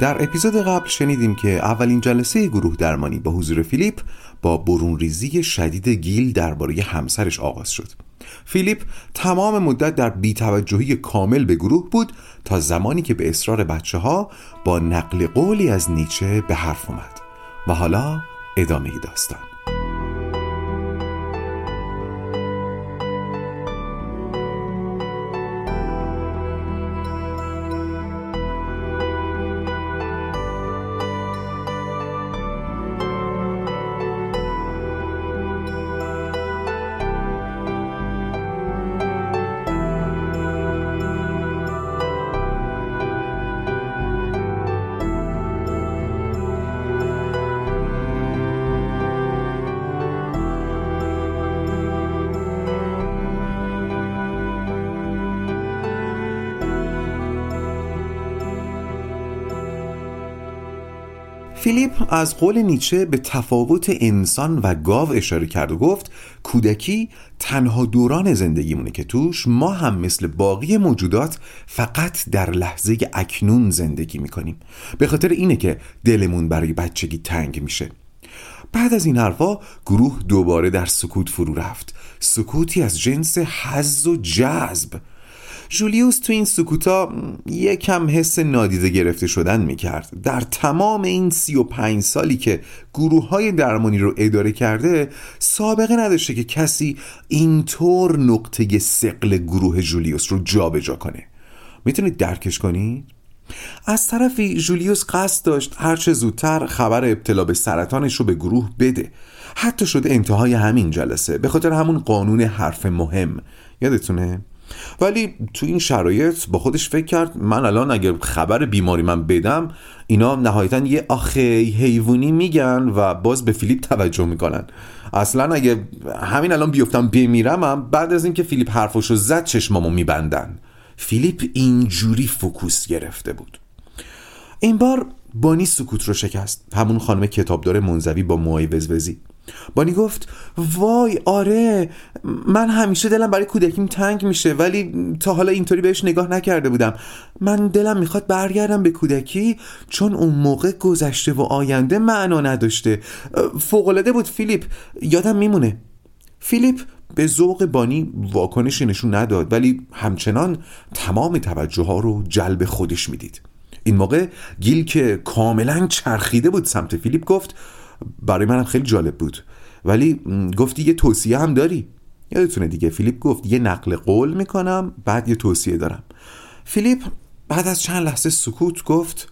در اپیزود قبل شنیدیم که اولین جلسه گروه درمانی با حضور فیلیپ با برونریزی شدید گیل درباره همسرش آغاز شد. فیلیپ تمام مدت در بیتوجهی کامل به گروه بود تا زمانی که به اصرار بچه ها با نقل قولی از نیچه به حرف اومد و حالا ادامه داستان. فیلیپ از قول نیچه به تفاوت انسان و گاو اشاره کرد و گفت کودکی تنها دوران زندگیمونه که توش ما هم مثل باقی موجودات فقط در لحظه اکنون زندگی می‌کنیم. به خاطر اینه که دلمون برای بچگی تنگ میشه. بعد از این حرفا گروه دوباره در سکوت فرو رفت. سکوتی از جنس حز و جذب. جولیوس تو این سکوتا یکم حس نادیده گرفته شدن می‌کرد در تمام این سی و پنج سالی که گروه های درمانی رو اداره کرده سابقه نداشته که کسی اینطور نقطه سقل گروه جولیوس رو جابجا جا کنه می‌تونید درکش کنید؟ از طرفی جولیوس قصد داشت هرچه زودتر خبر ابتلا به سرطانش رو به گروه بده حتی شده انتهای همین جلسه به خاطر همون قانون حرف مهم یادتونه؟ ولی تو این شرایط با خودش فکر کرد من الان اگر خبر بیماریمم بدم اینا نهایتا یه آخه حیوونی میگن و باز به فیلیپ توجه می‌کنن. اصلا اگه همین الان بیفتم بمیرم هم بعد از اینکه فیلیپ حرفشو زد چشمامو میبندن. فیلیپ اینجوری focus گرفته بود. این بار بانی سکوت رو شکست. همون خانم کتابدار منزوی با موهای وزوزی. بانی گفت وای آره من همیشه دلم برای کودکیم تنگ میشه ولی تا حالا اینطوری بهش نگاه نکرده بودم. من دلم می‌خواد برگردم به کودکی چون اون موقع گذشته و آینده معنا نداشته. فوقالعاده بود فیلیپ. یادم میمونه. فیلیپ به ذوق بانی واکنشی نشون نداد ولی همچنان تمام توجه ها رو جلب خودش می‌دید. این موقع گیل که کاملا چرخیده بود سمت فیلیپ گفت برای منم خیلی جالب بود. ولی گفتی یه توصیه هم داری. یادتونه دیگه فیلیپ گفت یه نقل قول می‌کنم بعد یه توصیه دارم. فیلیپ بعد از چند لحظه سکوت گفت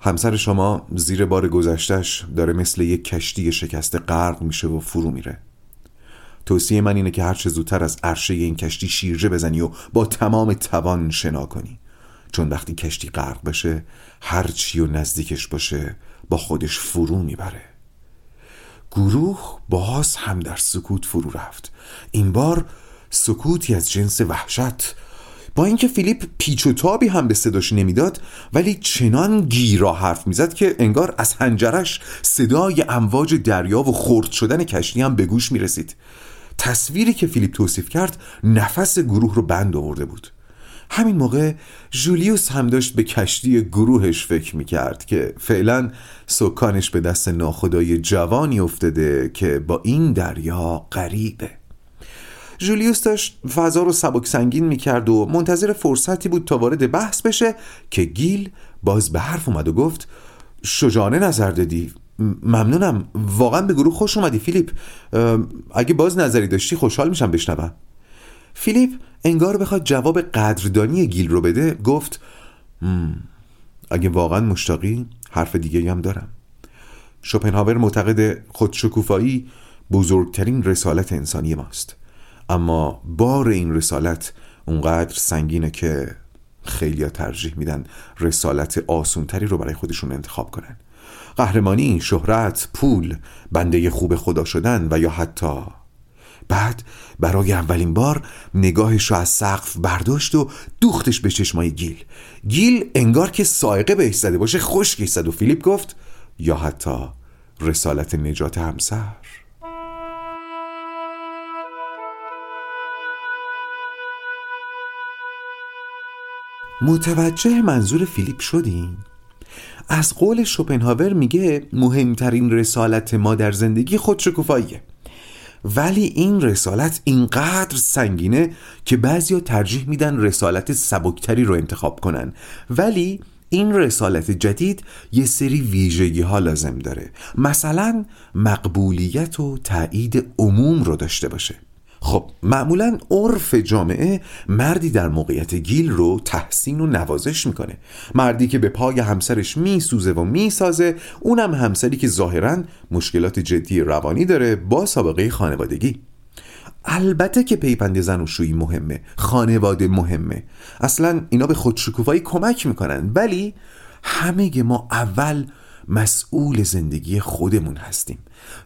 همسر شما زیر بار گذشتش داره مثل یک کشتی شکسته غرق میشه و فرو میره. توصیه من اینه که هرچه زودتر از عرشه این کشتی شیرجه بزنی و با تمام توان شنا کنی. چون وقتی کشتی غرق بشه هرچی و نزدیکش باشه با خودش فرو می‌بره. گروه باز هم در سکوت فرو رفت. این بار سکوتی از جنس وحشت. با اینکه فیلیپ پیچ و تابی هم به صداش نمی‌داد ولی چنان گیرا حرف می‌زد که انگار از هنجرش صدای امواج دریا و خرد شدن کشتی هم به گوش می‌رسید. تصویری که فیلیپ توصیف کرد نفس گروه رو بند آورده بود. همین موقع جولیوس هم داشت به کشتی گروهش فکر می‌کرد که فعلا سکانش به دست ناخدای جوانی افتاده که با این دریا غریبه. جولیوس داشت فضا رو سبک سنگین می‌کرد و منتظر فرصتی بود تا وارد بحث بشه که گیل باز به حرف اومد و گفت شجانه نظر دادی. ممنونم. واقعا به گروه خوش اومدی فیلیپ. اگه باز نظری داشتی خوشحال میشم بشنوم. فیلیپ انگار بخواد جواب قدردانی گیل رو بده گفت اگه واقعا مشتاقی حرف دیگه هم دارم. شوپنهاور معتقد خودشکوفایی بزرگترین رسالت انسانی ماست. اما بار این رسالت اونقدر سنگینه که خیلی ترجیح میدن رسالت آسونتری رو برای خودشون انتخاب کنن. قهرمانی، شهرت، پول، بنده خوب خدا شدن و یا حتی بعد برای اولین بار نگاهش رو از سقف برداشت و دوختش به چشمای گیل. گیل انگار که سایقه بهش زده باشه خشکش زد و فیلیپ گفت یا حتی رسالت نجات همسر. متوجه منظور فیلیپ شدین؟ از قول شوپنهاور میگه مهمترین رسالت ما در زندگی خودشکوفاییه. ولی این رسالت اینقدر سنگینه که بعضیا ترجیح میدن رسالت سبکتری رو انتخاب کنن. ولی این رسالت جدید یه سری ویژگی ها لازم داره. مثلا مقبولیت و تایید عموم رو داشته باشه. خب معمولا عرف جامعه مردی در موقعیت گیل رو تحسین و نوازش می‌کنه. مردی که به پای همسرش میسوزه و می‌سازه اونم همسری که ظاهرا مشکلات جدی روانی داره با سابقه خانوادگی. البته که پیپند زن و شویی مهمه خانواده مهمه. اصلا اینا به خودشکوفایی کمک می‌کنن ولی همه ما اول مسئول زندگی خودمون هستیم.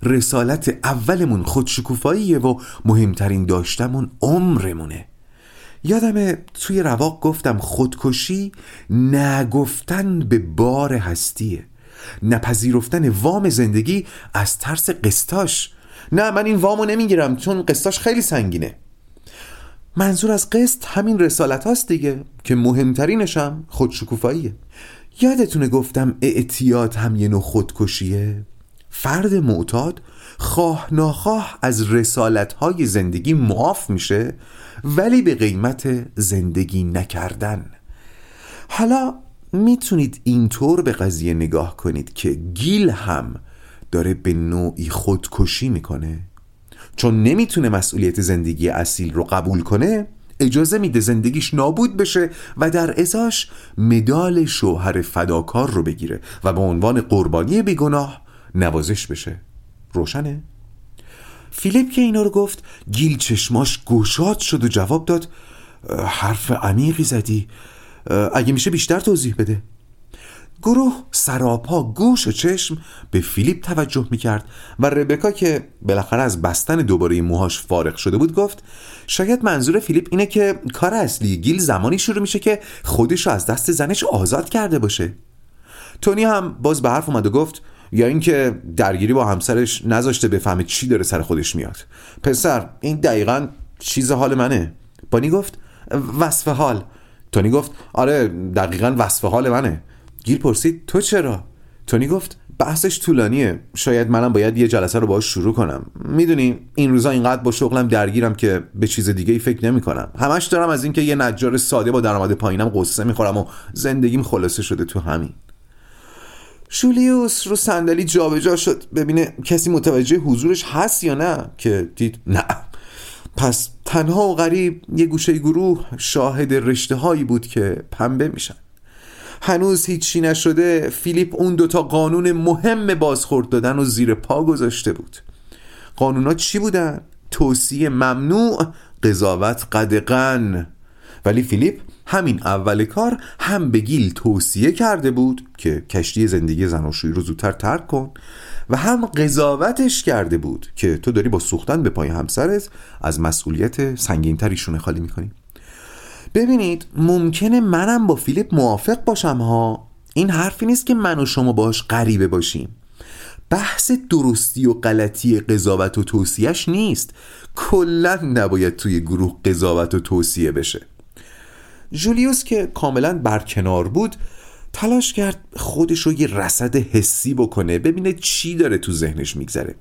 رسالت اولمون خودشکوفاییه و مهمترین داشتمون عمرمونه. یادم توی رواق گفتم خودکشی نگفتن به بار هستیه. نپذیرفتن وام زندگی از ترس قسطاش. نه من این وامو نمی‌گیرم چون قسطاش خیلی سنگینه. منظور از قسط همین رسالت هاست دیگه که مهمترینشم خودشکوفاییه. یادتونه گفتم اعتیاد هم یه نوع خودکشیه؟ فرد معتاد خواه ناخواه از رسالت های زندگی معاف میشه ولی به قیمت زندگی نکردن. حالا می‌تونید اینطور به قضیه نگاه کنید که گیل هم داره به نوعی خودکشی می‌کنه. چون نمی‌تونه مسئولیت زندگی اصیل رو قبول کنه اجازه میده زندگیش نابود بشه و در ازاش مدال شوهر فداکار رو بگیره و به عنوان قربانی بیگناه نوازش بشه. روشنه؟ فیلیپ که اینا رو گفت گیل چشماش گوشاد شد و جواب داد حرف عمیقی زدی. اگه میشه بیشتر توضیح بده. گروه سراپا گوش و چشم به فیلیپ توجه می‌کرد و ربکا که بالاخره از بستن دوباره موهاش فارغ شده بود گفت شاید منظور فیلیپ اینه که کار اصلی گیل زمانی شروع میشه که خودش رو از دست زنش آزاد کرده باشه. تونی هم باز به حرف اومد و گفت یا اینکه درگیری با همسرش نذاشته بفهمه چی داره سر خودش میاد. پسر این دقیقا چیز حال منه. بانی گفت وصف حال. تونی گفت آره دقیقا وصف حال منه. گیل پرسید تو چرا؟ تونی گفت بحثش طولانیه. شاید منم باید یه جلسه رو باهاش شروع کنم. می‌دونی این روزا اینقدر با شغلم درگیرم که به چیز دیگه ای فکر نمی کنم همش دارم از اینکه یه نجار ساده با درآمد پایینم قصه می‌خورم و زندگیم خلاصه شده تو همین. شولیوس رو صندلی جابجا شد. ببینه کسی متوجه حضورش هست یا نه که دید نه. پس تنها و غریب یه گوشه گروه شاهد رشته هایی بود که پنبه میشن. هنوز هیچی نشده فیلیپ اون دوتا قانون مهم بازخورد دادن و زیر پا گذاشته بود. قانونا چی بودن؟ توصیه ممنوع قضاوت قدقن ولی فیلیپ همین اول کار هم به گیل توصیه کرده بود که کشتی زندگی زناشویی رو زودتر ترک کن و هم قضاوتش کرده بود که تو داری با سوختن به پای همسرت از مسئولیت سنگینتریشونه خالی می‌کنی. ببینید ممکنه منم با فیلیپ موافق باشم ها. این حرفی نیست که من و شما باش غریبه باشیم. بحث درستی و غلطی قضاوت و توصیهش نیست. کلا نباید توی گروه قضاوت و توصیه بشه. جولیوس که کاملا برکنار بود تلاش کرد خودش رو یه رسد حسی بکنه ببینه چی داره تو ذهنش میگذره.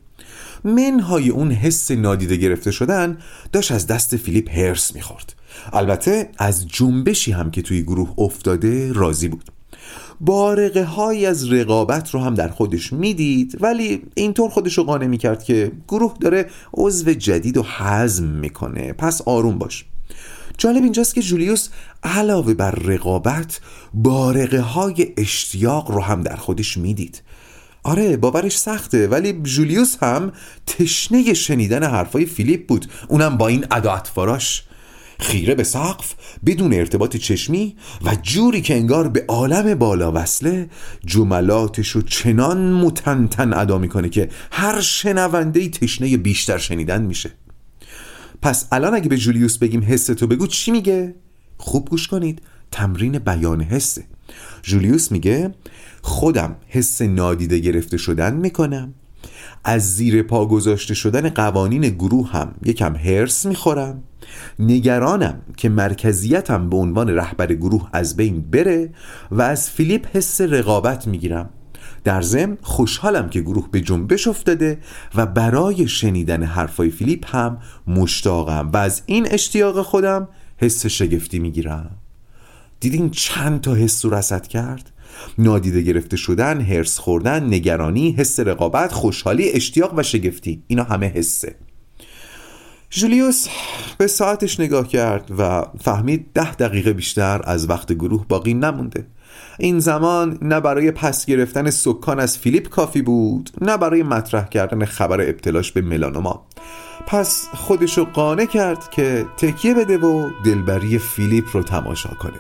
منهای اون حس نادیده گرفته شدن داشت از دست فیلیپ هرس می‌خورد. البته از جنبشی هم که توی گروه افتاده راضی بود. بارقه های از رقابت رو هم در خودش می‌دید ولی اینطور خودش رو قانع می‌کرد که گروه داره عضو جدید و حزم می‌کنه. پس آروم باش. جالب اینجاست که جولیوس علاوه بر رقابت بارقه های اشتیاق رو هم در خودش می‌دید. آره باورش سخته ولی جولیوس هم تشنه شنیدن حرفای فیلیپ بود. اونم با این فراش خیره به سقف بدون ارتباط چشمی و جوری که انگار به عالم بالا وصله جملاتش رو چنان متنتن ادا می‌کنه که هر شنونده تشنه بیشتر شنیدن میشه. پس الان اگه به جولیوس بگیم حس تو بگو چی میگه؟ خوب گوش کنید. تمرین بیان حسه. جولیوس میگه خودم حس نادیده گرفته شدن می‌کنم. از زیر پا گذاشته شدن قوانین گروه هم یکم هرس می‌خورم. نگرانم که مرکزیتم به عنوان رهبر گروه از بین بره و از فیلیپ حس رقابت می‌گیرم. در ضمن خوشحالم که گروه به جنبش افتاده و برای شنیدن حرفای فیلیپ هم مشتاقم و از این اشتیاق خودم حس شگفتی می‌گیرم. دیدین چند تا حس رسد کرد؟ نادیده گرفته شدن، هرس خوردن، نگرانی، حس رقابت، خوشحالی، اشتیاق و شگفتی. اینا همه حسه. جولیوس به ساعتش نگاه کرد و فهمید ده دقیقه بیشتر از وقت گروه باقی نمونده. این زمان نه برای پس گرفتن سکان از فیلیپ کافی بود نه برای مطرح کردن خبر ابتلاش به ملانوما. پس خودشو قانع کرد که تکیه بده و دلبری فیلیپ رو تماشا کنه.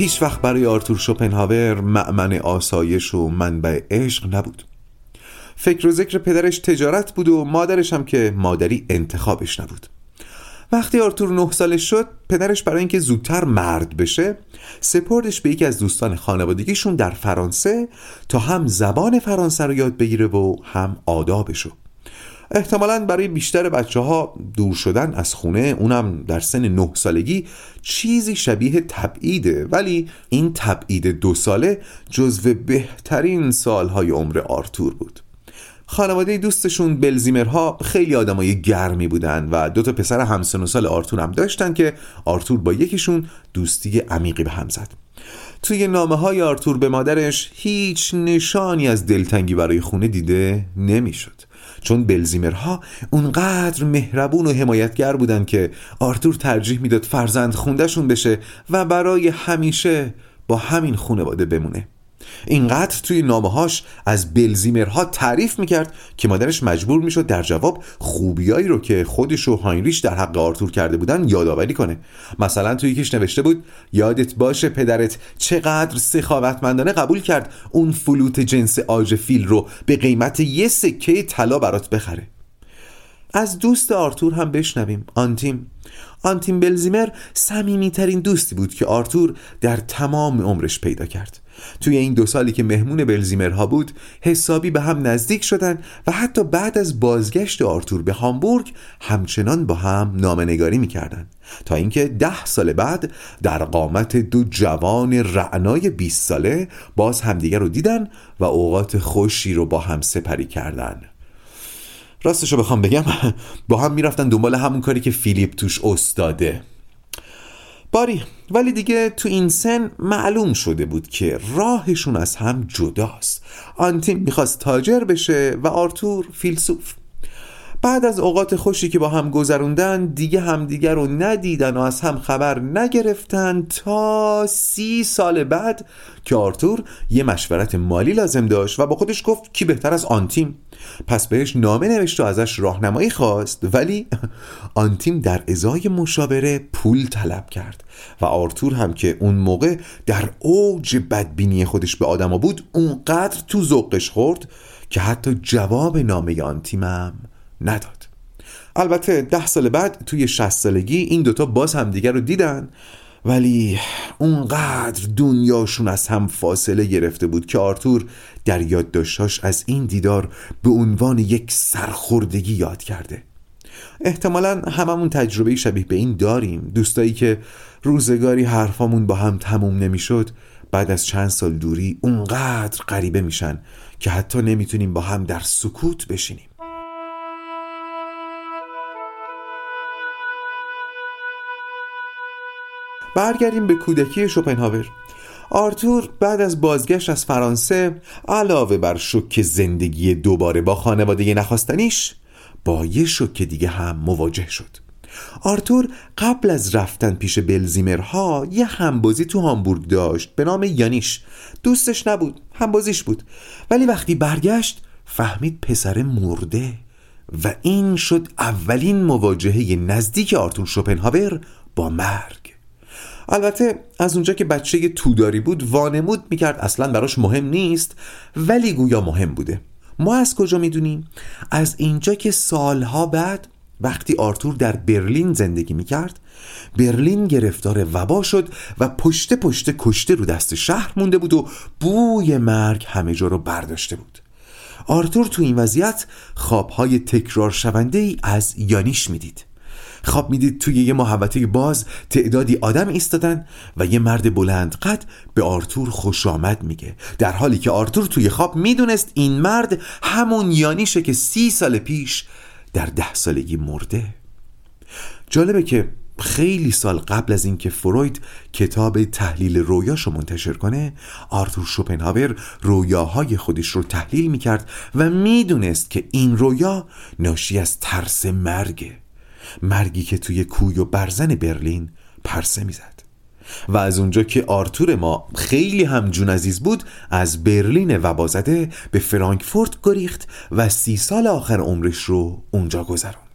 هیچ وقت برای آرتور شوپنهاور معمن آسایش و منبع عشق نبود. فکر و ذکر پدرش تجارت بود و مادرش هم که مادری انتخابش نبود. وقتی آرتور نه سالش شد پدرش برای اینکه زودتر مرد بشه سپردش به یکی از دوستان خانوادگیشون در فرانسه تا هم زبان فرانسه رو یاد بگیره و هم آدابشو احتمالا برای بیشتر بچه ها دور شدن از خونه اونم در سن نه سالگی چیزی شبیه تبعیده. ولی این تبعید دو ساله جزو بهترین سالهای عمر آرتور بود. خانواده دوستشون بلزیمرها خیلی آدمای گرمی بودن و دو تا پسر همسن و سال آرتور هم داشتن که آرتور با یکیشون دوستی عمیقی به هم زد. توی نامه های آرتور به مادرش هیچ نشانی از دلتنگی برای خونه دیده نمی‌شد. چون بلزیمرها اونقدر مهربون و حمایتگر بودن که آرتور ترجیح می‌داد فرزند خوندهشون بشه و برای همیشه با همین خونواده بمونه. اینقدر توی نامه‌هاش از بلزیمرها تعریف می‌کرد که مادرش مجبور می‌شد در جواب خوبی‌هایی رو که خودش و هاینریش در حق آرتور کرده بودن یادآوری کنه. مثلا توی یکیش نوشته بود یادت باشه پدرت چقدر سخاوتمندانه قبول کرد اون فلوت جنس عاج فیل رو به قیمت یه سکه طلا برات بخره. از دوست آرتور هم بشنویم. آنتیم آنتیم بلزیمر صمیمیترین دوستی بود که آرتور در تمام عمرش پیدا کرد. توی این دو سالی که مهمون بلزیمرها بود حسابی به هم نزدیک شدن و حتی بعد از بازگشت آرتور به هامبورگ همچنان با هم نامنگاری می‌کردن. تا اینکه ده سال بعد در قامت دو جوان رعنای 20 ساله باز همدیگر رو دیدن و اوقات خوشی رو با هم سپری کردن. راستشو بخوام بگم با هم می‌رفتن دنبال همون کاری که فیلیپ توش استاده. باری ولی دیگه تو این سن معلوم شده بود که راهشون از هم جداست. آنتیم می‌خواست تاجر بشه و آرتور فیلسوف. بعد از اوقات خوشی که با هم گذروندن دیگه همدیگر رو ندیدن و از هم خبر نگرفتن تا سی سال بعد که آرتور یه مشورت مالی لازم داشت و با خودش گفت کی بهتر از آنتیم پس بهش نامه نوشت و ازش راهنمایی خواست ولی آنتیم در ازای مشاوره پول طلب کرد و آرتور هم که اون موقع در اوج بدبینی خودش به آدما بود اونقدر تو ذوقش خورد که حتی جواب نامه آنتیمم نداد. البته ده سال بعد توی شست سالگی این دوتا باز همدیگر رو دیدن ولی اونقدر دنیاشون از هم فاصله گرفته بود که آرتور در یادداشتاش از این دیدار به عنوان یک سرخوردگی یاد کرده. احتمالا هممون تجربه شبیه به این داریم. دوستایی که روزگاری حرفامون با هم تموم نمی‌شد بعد از چند سال دوری اونقدر غریبه میشن که حتی نمی‌تونیم با هم در سکوت بشینیم. برگردیم به کودکی شوپنهاور. آرتور بعد از بازگشت از فرانسه علاوه بر شک زندگی دوباره با خانواده نخواستنیش با یه شوک دیگه هم مواجه شد. آرتور قبل از رفتن پیش بلزیمرها یه همبازی تو هامبورگ داشت به نام یانیش. دوستش نبود همبازیش بود. ولی وقتی برگشت فهمید پسر مرده و این شد اولین مواجهه نزدیک آرتور شوپنهاور با مرگ. البته از اونجا که بچه توداری بود وانمود می‌کرد اصلا براش مهم نیست ولی گویا مهم بوده. ما از کجا می‌دونیم؟ از اینجا که سالها بعد وقتی آرتور در برلین زندگی می‌کرد برلین گرفتار وبا شد و پشت پشت کشته رو دست شهر مونده بود و بوی مرگ همه جا رو برداشته بود. آرتور تو این وضعیت خوابهای تکرار شونده ای از یانیش می‌دید. خواب می‌دید توی یه محوطه باز تعدادی آدم ایستادن و یه مرد بلند قد به آرتور خوش آمد میگه. در حالی که آرتور توی خواب می‌دونست این مرد همون یانیشه که سی سال پیش در ده سالگی مرده. جالبه که خیلی سال قبل از اینکه فروید کتاب تحلیل رویاشو منتشر کنه آرتور شوپنهاور رویاهای خودش رو تحلیل می‌کرد و می‌دونست که این رویا ناشی از ترس مرگه. مرگی که توی کوی و برزن برلین پرسه می‌زد. و از اونجا که آرتور ما خیلی هم جون عزیز بود از برلین وبازده به فرانکفورت گریخت و سی سال آخر عمرش رو اونجا گذرون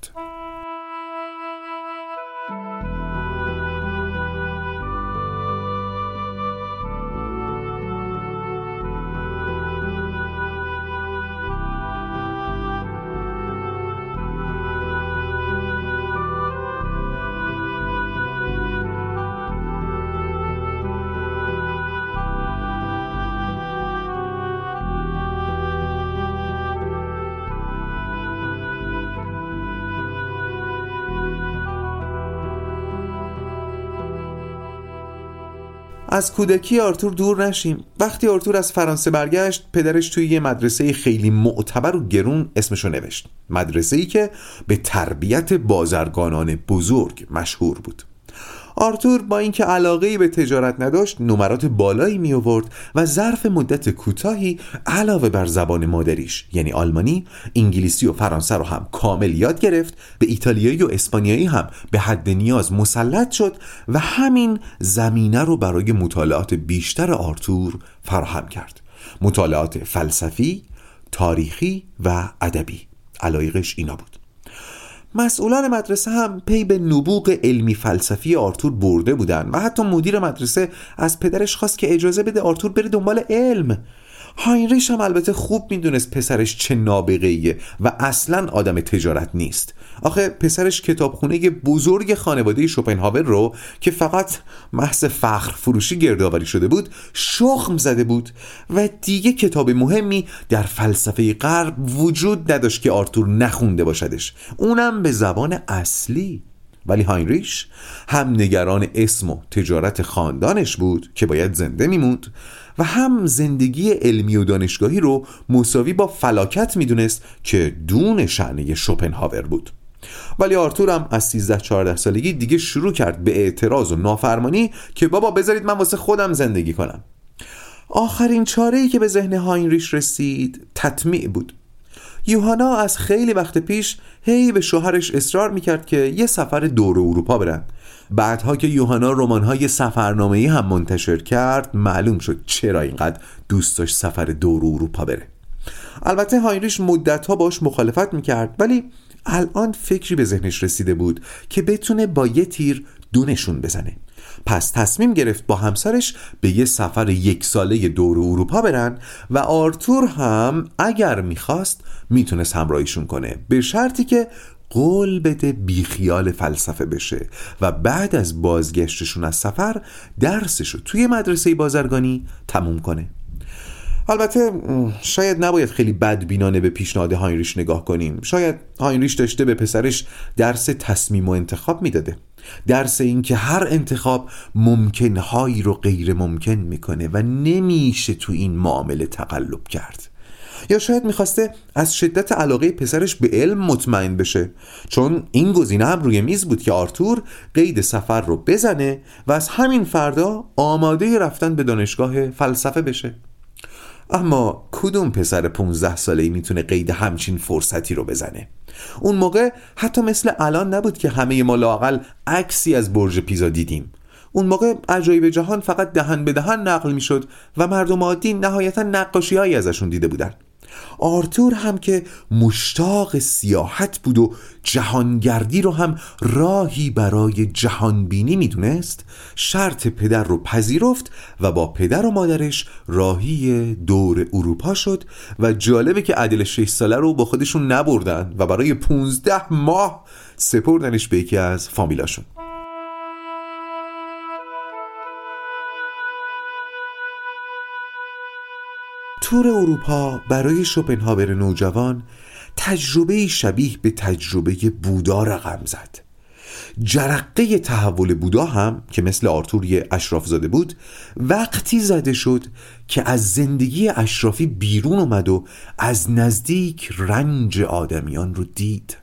از کودکی آرتور دور نشیم. وقتی آرتور از فرانسه برگشت پدرش توی یه مدرسه خیلی معتبر و گرون اسمشو نوشت. مدرسه ای که به تربیت بازرگانان بزرگ مشهور بود. آرتور با اینکه علاقه به تجارت نداشت نمرات بالایی می آورد و ظرف مدت کوتاهی علاوه بر زبان مادریش یعنی آلمانی انگلیسی و فرانسه رو هم کامل یاد گرفت به ایتالیایی و اسپانیایی هم به حد نیاز مسلط شد و همین زمینه رو برای مطالعات بیشتر آرتور فراهم کرد. مطالعات فلسفی تاریخی و ادبی. علایقش اینا بود. مسئولان مدرسه هم پی به نبوغ علمی فلسفی آرتور برده بودن و حتی مدیر مدرسه از پدرش خواست که اجازه بده آرتور بره دنبال علم. هاینریش هم البته خوب می‌دونست پسرش چه نابغه‌ایه و اصلا آدم تجارت نیست. آخه پسرش کتابخونه بزرگ خانواده شوپنهاور رو که فقط محض فخر فروشی گردآوری شده بود شخم زده بود و دیگه کتاب مهمی در فلسفه غرب وجود نداشت که آرتور نخونده باشدش. اونم به زبان اصلی. ولی هاینریش هم نگران اسم و تجارت خاندانش بود که باید زنده میموند و هم زندگی علمی و دانشگاهی رو مساوی با فلاکت می‌دونست که دون شأن شوپنهاور بود. ولی آرتور هم از 13 14 سالگی دیگه شروع کرد به اعتراض و نافرمانی که بابا بذارید من واسه خودم زندگی کنم. آخرین چاره ای که به ذهن هاینریش رسید تطمیع بود. یوهانا از خیلی وقت پیش هی به شوهرش اصرار می‌کرد که یه سفر دور اروپا برن. بعدها که یوهانا رمان‌های سفرنامه‌ای هم منتشر کرد معلوم شد چرا اینقدر دوست داشت سفر دور اروپا بره. البته هاینریش مدتها باش مخالفت می‌کرد ولی الان فکری به ذهنش رسیده بود که بتونه با یه تیر دونشون بزنه. پس تصمیم گرفت با همسرش به یه سفر یک ساله دور اروپا برن و آرتور هم اگر می‌خواست می‌تونست همراهیشون کنه به شرطی که قول بده بیخیال فلسفه بشه و بعد از بازگشتشون از سفر درسشو توی مدرسه بازرگانی تموم کنه. البته شاید نباید خیلی بدبینانه به پیشنهاد هاینریش نگاه کنیم. شاید هاینریش داشته به پسرش درس تصمیم و انتخاب می‌داده. درس این که هر انتخاب ممکن‌هایی رو غیر ممکن می‌کنه و نمیشه تو این معامله تقلب کرد. یا شاید می‌خواسته از شدت علاقه پسرش به علم مطمئن بشه. چون این گزینه هم روی میز بود که آرتور قید سفر رو بزنه و از همین فردا آماده رفتن به دانشگاه فلسفه بشه. اما کدوم پسر 15 ساله ای می‌تونه قید همچین فرصتی رو بزنه؟ اون موقع حتی مثل الان نبود که همه ما لاقل عکسی از برج پیزا دیدیم. اون موقع عجایب جهان فقط دهن به دهن نقل می‌شد و مردم عادی نهایتا نقاشی هایی ازشون دیده بودن. آرتور هم که مشتاق سیاحت بود و جهانگردی رو هم راهی برای جهانبینی می‌دونست شرط پدر رو پذیرفت و با پدر و مادرش راهی دور اروپا شد و جالبه که عدل 6 ساله رو با خودشون نبردن و برای 15 ماه سپردنش به یکی از فامیلاشون. تور اروپا برای شوپنهاور نوجوان تجربه شبیه به تجربه بودا رقم زد. جرقه تحول بودا هم که مثل آرتوری اشراف زاده بود وقتی زده شد که از زندگی اشرافی بیرون اومد و از نزدیک رنج آدمیان رو دید.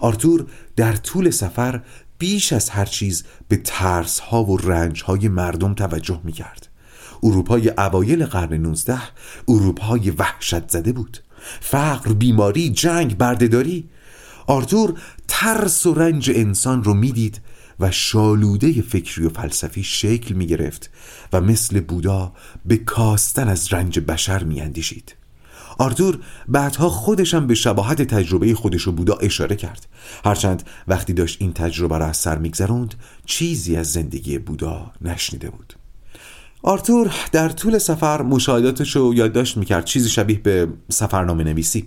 آرتور در طول سفر بیش از هر چیز به ترس ها و رنج های مردم توجه می کرد اروپای اوایل قرن 19 اروپای وحشت زده بود. فقر، بیماری، جنگ، بردهداری. آرتور ترس و رنج انسان رو می‌دید و شالوده فکری و فلسفی شکل می گرفت و مثل بودا به کاستن از رنج بشر می اندیشید. آرتور بعدها خودشم به شباهت تجربه خودش و بودا اشاره کرد. هرچند وقتی داشت این تجربه را از سر میگذروند چیزی از زندگی بودا نشنیده بود. آرتور در طول سفر مشاهداتش رو یادداشت می‌کرد چیزی شبیه به سفرنامه نویسی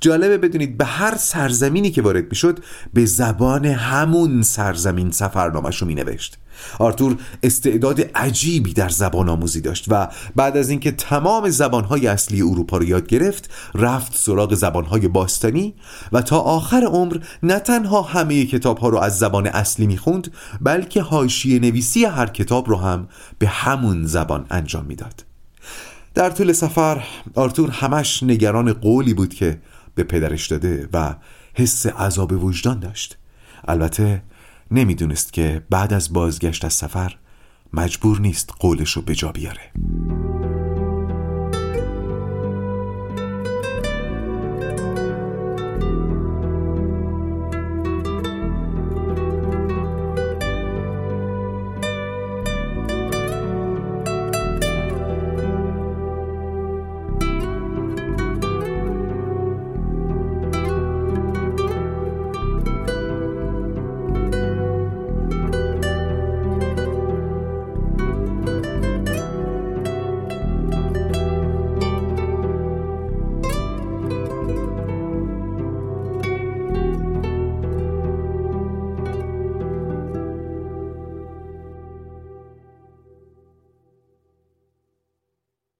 جالبه بدونید به هر سرزمینی که وارد می‌شد به زبان همون سرزمین سفرنامهش رو مینوشت. آرتور استعداد عجیبی در زبان آموزی داشت و بعد از اینکه تمام زبانهای اصلی اروپا رو یاد گرفت رفت سراغ زبانهای باستانی و تا آخر عمر نه تنها همه کتابها رو از زبان اصلی می‌خوند بلکه حاشیه نویسی هر کتاب رو هم به همون زبان انجام می‌داد. در طول سفر آرتور همش نگران قولی بود که به پدرش داده و حس عذاب وجدان داشت. البته نمی‌دونست که بعد از بازگشت از سفر مجبور نیست قولش رو به جا بیاره.